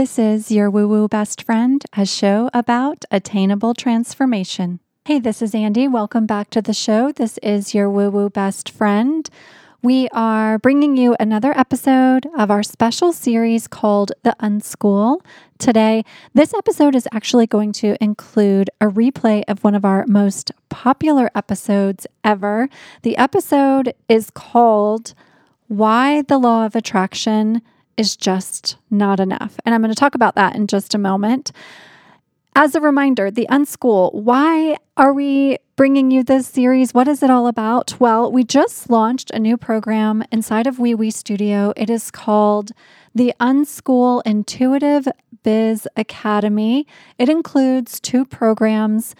This is your Woo Woo Best Friend, a show about attainable transformation. Hey, this is Andy. Welcome back to the show. This is your Woo Woo Best Friend. We are bringing you another episode of our special series called The Unschool. Today, this episode is actually going to include a replay of one of our most popular episodes ever. The episode is called Why the Law of Attraction is Just Not Enough. And I'm going to talk about that in just a moment. As a reminder, the Unschool, why are we bringing you this series? What is it all about? Well, we just launched a new program inside of Wee Studio. It is called the Unschool Intuitive Biz Academy. It includes two programs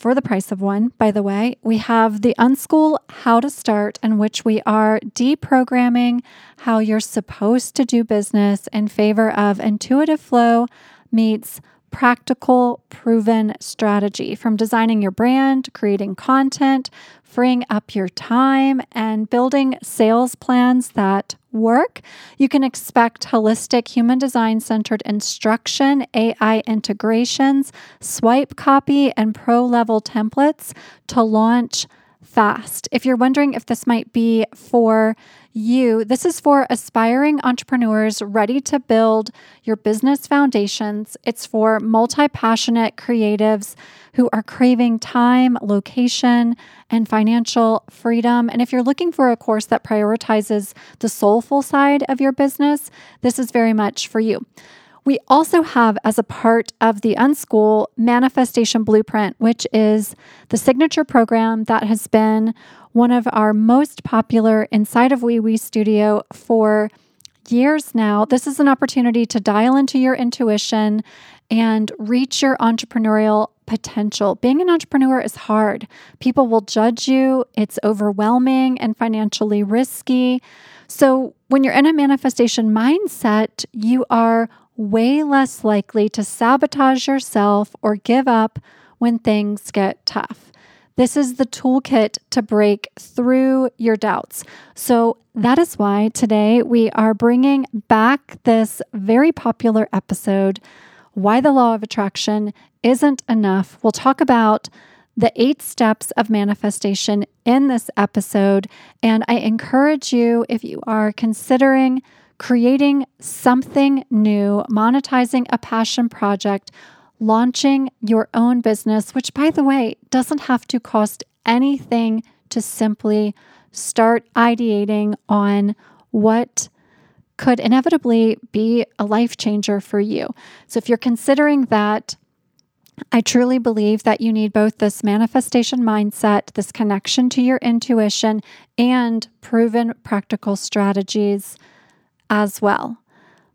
for the price of one, by the way. We have the Unschool How to Start, in which we are deprogramming how you're supposed to do business in favor of intuitive flow meets practical, proven strategy from designing your brand, creating content, freeing up your time, and building sales plans that work. You can expect holistic, human design centered instruction, AI integrations, swipe copy, and pro level templates to launch fast. If you're wondering if this might be for you, this is for aspiring entrepreneurs ready to build your business foundations. It's for multi passionate creatives who are craving time, location, and financial freedom. And if you're looking for a course that prioritizes the soulful side of your business, this is very much for you. We also have, as a part of the Unschool Manifestation Blueprint, which is the signature program that has been one of our most popular inside of Wee Studio for years now. This is an opportunity to dial into your intuition and reach your entrepreneurial potential. Being an entrepreneur is hard. People will judge you, it's overwhelming and financially risky. So, when you're in a manifestation mindset, you are way less likely to sabotage yourself or give up when things get tough. This is the toolkit to break through your doubts. So, that is why today we are bringing back this very popular episode Why the Law of Attraction Isn't Enough. We'll talk about the eight steps of manifestation in this episode. And I encourage you, if you are considering creating something new, monetizing a passion project, launching your own business, which, by the way, doesn't have to cost anything to simply start ideating on what could inevitably be a life changer for you. So, if you're considering that, I truly believe that you need both this manifestation mindset, this connection to your intuition, and proven practical strategies as well.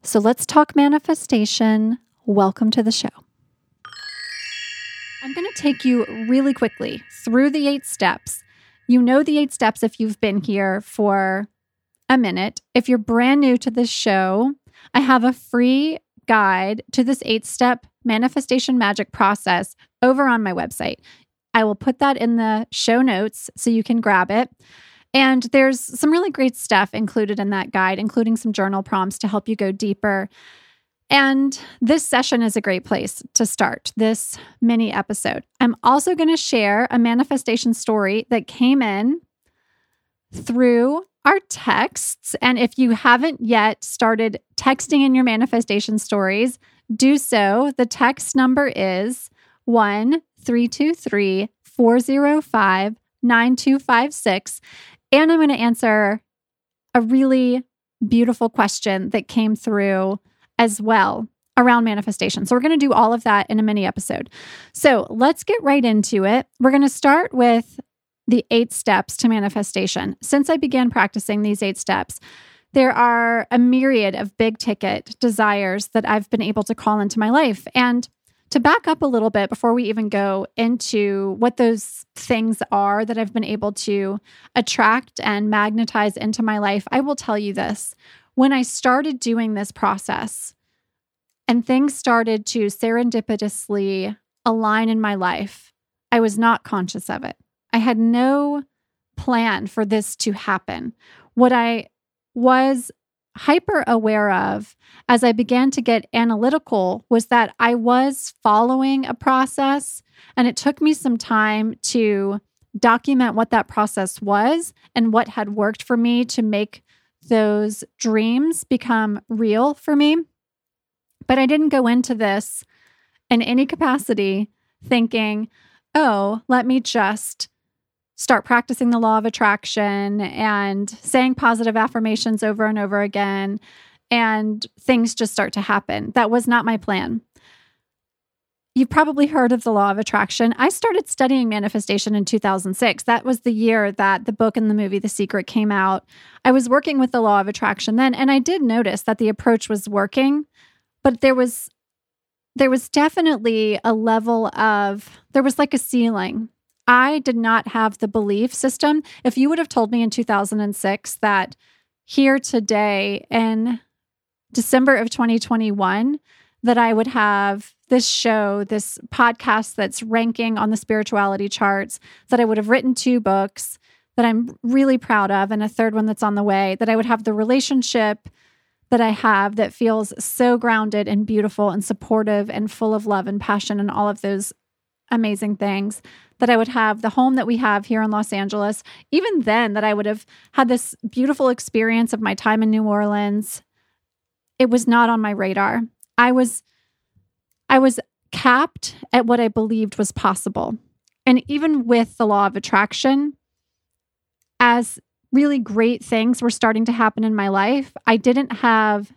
So let's talk manifestation. Welcome to the show. I'm going to take you really quickly through the eight steps. You know the eight steps if you've been here for a minute. If you're brand new to this show, I have a free guide to this eight step manifestation magic process over on my website. I will put that in the show notes so you can grab it. And there's some really great stuff included in that guide, including some journal prompts to help you go deeper. And this session is a great place to start this mini episode. I'm also going to share a manifestation story that came in through our texts. And if you haven't yet started texting in your manifestation stories, do so. The text number is 1 323 405 9256. And I'm going to answer a really beautiful question that came through as well around manifestation. So, we're going to do all of that in a mini episode. So, let's get right into it. We're going to start with the eight steps to manifestation. Since I began practicing these eight steps, there are a myriad of big ticket desires that I've been able to call into my life. And to back up a little bit before we even go into what those things are that I've been able to attract and magnetize into my life, I will tell you this. When I started doing this process and things started to serendipitously align in my life, I was not conscious of it. I had no plan for this to happen. What I was hyper aware of as I began to get analytical was that I was following a process and it took me some time to document what that process was and what had worked for me to make those dreams become real for me. But I didn't go into this in any capacity thinking, oh, let me just start practicing the law of attraction and saying positive affirmations over and over again, and things just start to happen. That was not my plan. You've probably heard of the law of attraction. I started studying manifestation in 2006. That was the year that the book and the movie The Secret came out. I was working with the law of attraction then, and I did notice that the approach was working, but there was there was definitely a level of there was like a ceiling. I did not have the belief system. If you would have told me in 2006 that here today in December of 2021 that I would have this show, this podcast that's ranking on the spirituality charts, that I would have written two books that I'm really proud of, and a third one that's on the way, that I would have the relationship that I have that feels so grounded and beautiful and supportive and full of love and passion and all of those amazing things. That I would have the home that we have here in Los Angeles. Even then, that I would have had this beautiful experience of my time in New Orleans. It was not on my radar. I was I was capped at what I believed was possible. And even with the law of attraction, as really great things were starting to happen in my life, I didn't have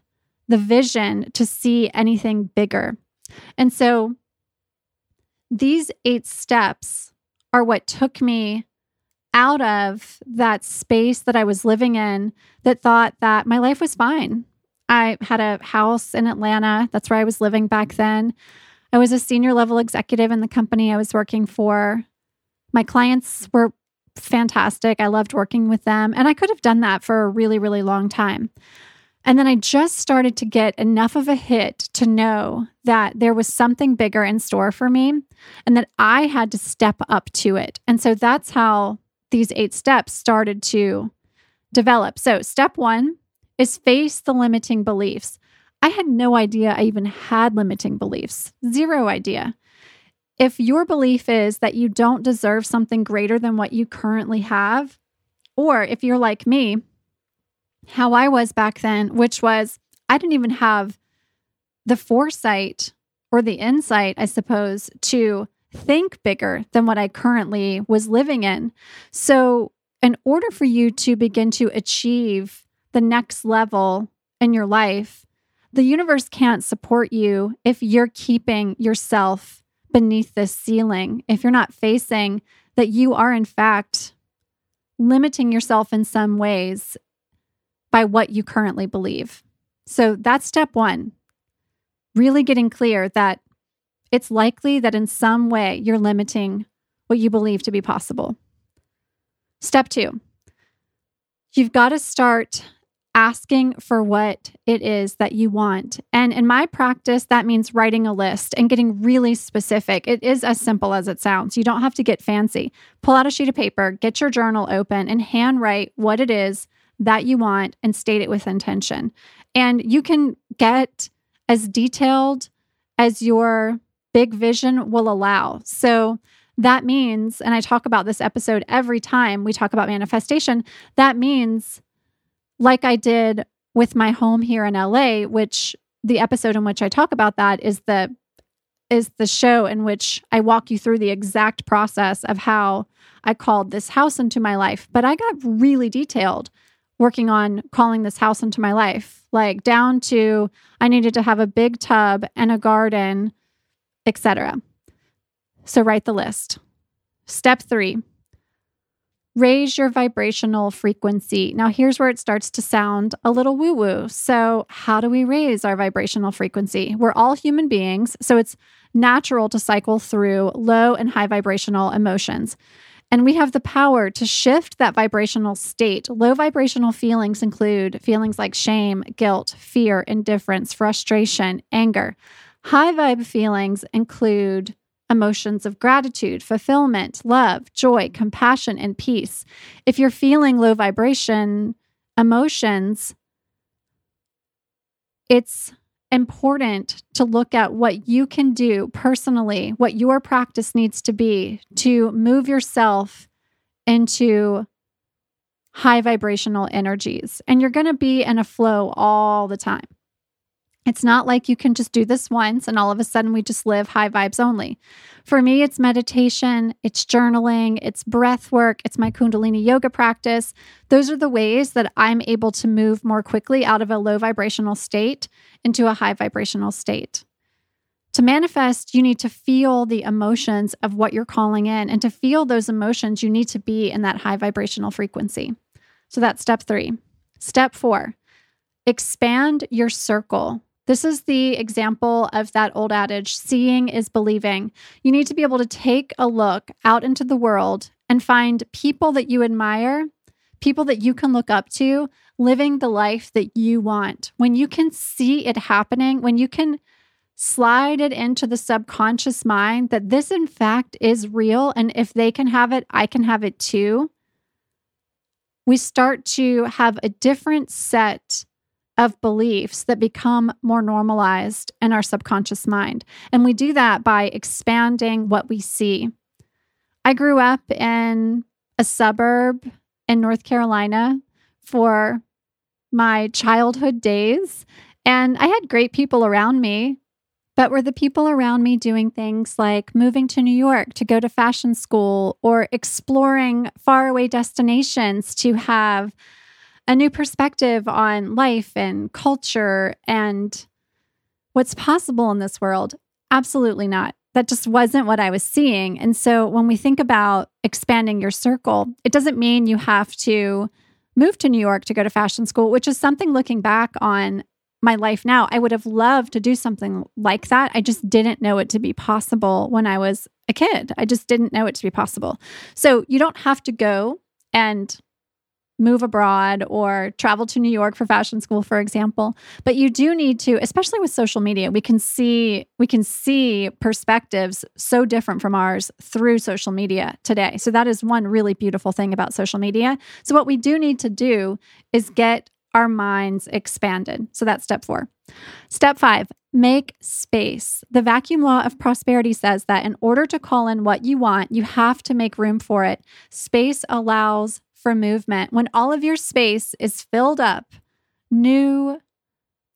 the vision to see anything bigger. And so these eight steps are what took me out of that space that I was living in that thought that my life was fine. I had a house in Atlanta. That's where I was living back then. I was a senior level executive in the company I was working for. My clients were fantastic. I loved working with them. And I could have done that for a really, really long time. And then I just started to get enough of a hit to know that there was something bigger in store for me and that I had to step up to it. And so that's how these eight steps started to develop. So, step one is face the limiting beliefs. I had no idea I even had limiting beliefs, zero idea. If your belief is that you don't deserve something greater than what you currently have, or if you're like me, how I was back then, which was I didn't even have the foresight or the insight, I suppose, to think bigger than what I currently was living in. So, in order for you to begin to achieve the next level in your life, the universe can't support you if you're keeping yourself beneath this ceiling, if you're not facing that you are, in fact, limiting yourself in some ways by what you currently believe. So that's step one. Really getting clear that it's likely that in some way you're limiting what you believe to be possible. Step two, you've got to start asking for what it is that you want. And in my practice, that means writing a list and getting really specific. It is as simple as it sounds. You don't have to get fancy. Pull out a sheet of paper, get your journal open, and handwrite what it is that you want and state it with intention. And you can get as detailed as your big vision will allow. So, that means, and I talk about this episode every time we talk about manifestation, that means like I did with my home here in LA, which the episode in which I talk about that is the is the show in which I walk you through the exact process of how I called this house into my life. But I got really detailed working on calling this house into my life, like down to I needed to have a big tub and a garden, etc. So write the list. Step 3 raise your vibrational frequency. Now, here's where it starts to sound a little woo woo. So, how do we raise our vibrational frequency? We're all human beings, so it's natural to cycle through low and high vibrational emotions. And we have the power to shift that vibrational state. Low vibrational feelings include feelings like shame, guilt, fear, indifference, frustration, anger. High vibe feelings include emotions of gratitude, fulfillment, love, joy, compassion, and peace. If you're feeling low vibration emotions, it's important to look at what you can do personally, what your practice needs to be to move yourself into high vibrational energies. And you're going to be in a flow all the time. It's not like you can just do this once and all of a sudden we just live high vibes only. For me, it's meditation, it's journaling, it's breath work, it's my Kundalini yoga practice. Those are the ways that I'm able to move more quickly out of a low vibrational state into a high vibrational state. To manifest, you need to feel the emotions of what you're calling in. And to feel those emotions, you need to be in that high vibrational frequency. So that's step three. Step four, expand your circle. This is the example of that old adage seeing is believing. You need to be able to take a look out into the world and find people that you admire, people that you can look up to, living the life that you want. When you can see it happening, when you can slide it into the subconscious mind that this, in fact, is real. And if they can have it, I can have it too. We start to have a different set of beliefs that become more normalized in our subconscious mind. And we do that by expanding what we see. I grew up in a suburb in North Carolina for my childhood days, and I had great people around me. But were the people around me doing things like moving to New York to go to fashion school or exploring faraway destinations to have a new perspective on life and culture and what's possible in this world? Absolutely not. That just wasn't what I was seeing. And so when we think about expanding your circle, it doesn't mean you have to move to New York to go to fashion school, which is something looking back on my life now. I would have loved to do something like that. I just didn't know it to be possible when I was a kid. I just didn't know it to be possible. So you don't have to go and move abroad or travel to New York for fashion school for example. But you do need to especially with social media we can see we can see perspectives so different from ours through social media today. So that is one really beautiful thing about social media. So what we do need to do is get our minds expanded. So that's step 4 step 5 Make space. The vacuum law of prosperity says that in order to call in what you want, you have to make room for it. Space allows for movement. When all of your space is filled up, new,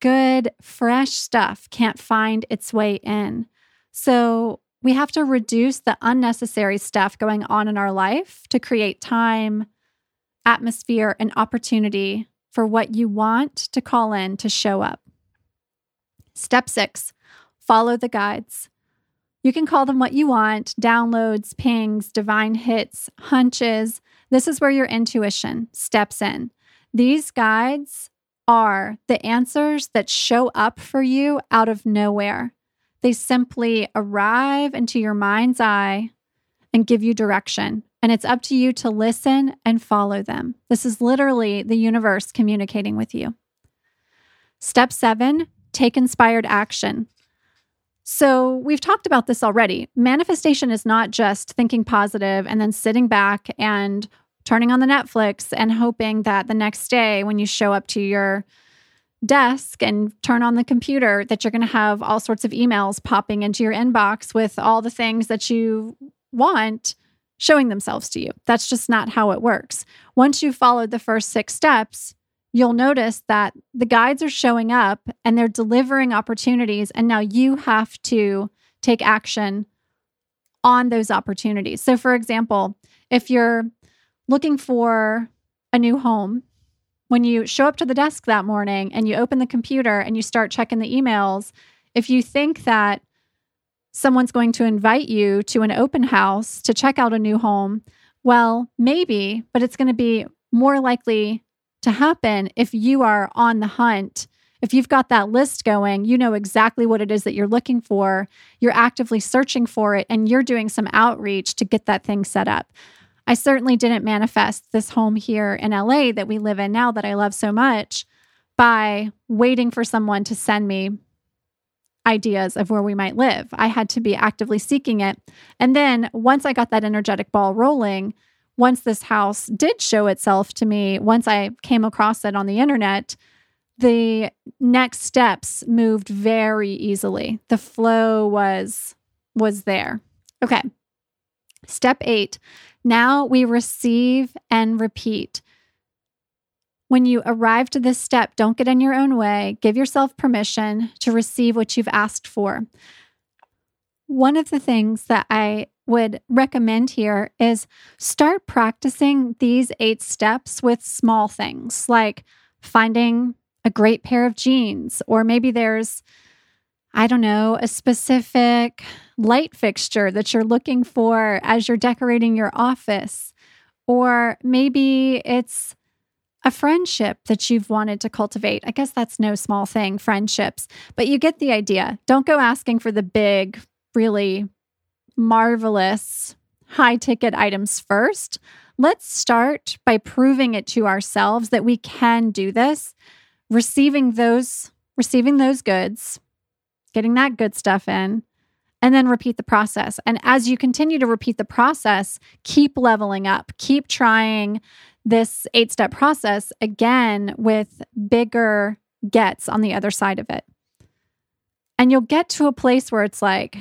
good, fresh stuff can't find its way in. So we have to reduce the unnecessary stuff going on in our life to create time, atmosphere, and opportunity for what you want to call in to show up. Step six, follow the guides. You can call them what you want downloads, pings, divine hits, hunches. This is where your intuition steps in. These guides are the answers that show up for you out of nowhere. They simply arrive into your mind's eye and give you direction. And it's up to you to listen and follow them. This is literally the universe communicating with you. Step seven take inspired action. So, we've talked about this already. Manifestation is not just thinking positive and then sitting back and turning on the Netflix and hoping that the next day when you show up to your desk and turn on the computer that you're going to have all sorts of emails popping into your inbox with all the things that you want showing themselves to you. That's just not how it works. Once you've followed the first 6 steps, you'll notice that the guides are showing up and they're delivering opportunities. And now you have to take action on those opportunities. So, for example, if you're looking for a new home, when you show up to the desk that morning and you open the computer and you start checking the emails, if you think that someone's going to invite you to an open house to check out a new home, well, maybe, but it's going to be more likely to happen if you are on the hunt. If you've got that list going, you know exactly what it is that you're looking for. You're actively searching for it and you're doing some outreach to get that thing set up. I certainly didn't manifest this home here in LA that we live in now that I love so much by waiting for someone to send me ideas of where we might live. I had to be actively seeking it. And then once I got that energetic ball rolling, once this house did show itself to me, once I came across it on the internet, the next steps moved very easily. The flow was was there. Okay. Step 8. Now we receive and repeat. When you arrive to this step, don't get in your own way. Give yourself permission to receive what you've asked for. One of the things that I would recommend here is start practicing these eight steps with small things like finding a great pair of jeans, or maybe there's, I don't know, a specific light fixture that you're looking for as you're decorating your office, or maybe it's a friendship that you've wanted to cultivate. I guess that's no small thing, friendships, but you get the idea. Don't go asking for the big, really marvelous high ticket items first. Let's start by proving it to ourselves that we can do this receiving those receiving those goods, getting that good stuff in, and then repeat the process. And as you continue to repeat the process, keep leveling up, keep trying this eight step process again with bigger gets on the other side of it. And you'll get to a place where it's like,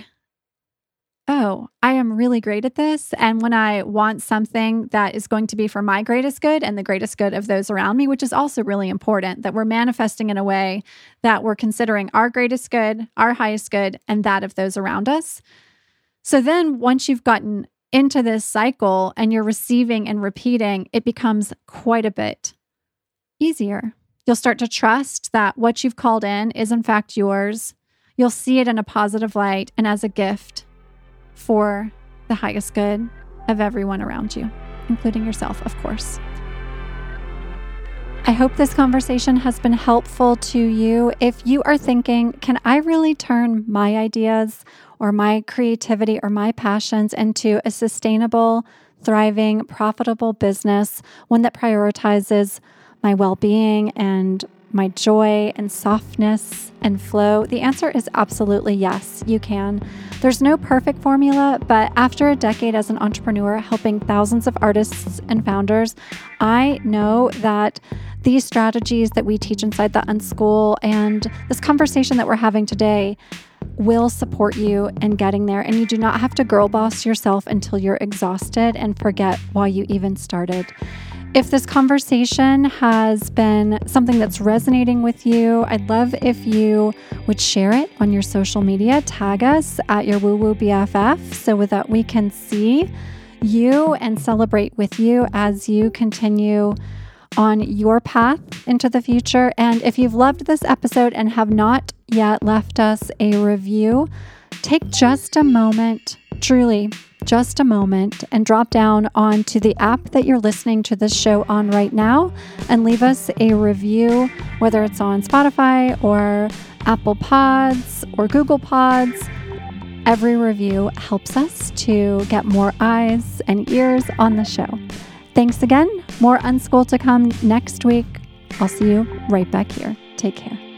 oh, I am really great at this. And when I want something that is going to be for my greatest good and the greatest good of those around me, which is also really important, that we're manifesting in a way that we're considering our greatest good, our highest good, and that of those around us. So then once you've gotten into this cycle and you're receiving and repeating, it becomes quite a bit easier. You'll start to trust that what you've called in is in fact yours. You'll see it in a positive light and as a gift for the highest good of everyone around you, including yourself, of course. I hope this conversation has been helpful to you. If you are thinking, can I really turn my ideas or my creativity or my passions into a sustainable, thriving, profitable business, one that prioritizes my well being and my joy and softness and flow? The answer is absolutely yes, you can. There's no perfect formula, but after a decade as an entrepreneur helping thousands of artists and founders, I know that these strategies that we teach inside the Unschool and this conversation that we're having today will support you in getting there. And you do not have to girl boss yourself until you're exhausted and forget why you even started. If this conversation has been something that's resonating with you, I'd love if you would share it on your social media. Tag us at your woo woo BFF so that we can see you and celebrate with you as you continue on your path into the future. And if you've loved this episode and have not yet left us a review, take just a moment, truly just a moment and drop down onto the app that you're listening to this show on right now and leave us a review, whether it's on Spotify or Apple Pods or Google Pods. Every review helps us to get more eyes and ears on the show. Thanks again. More Unschool to come next week. I'll see you right back here. Take care.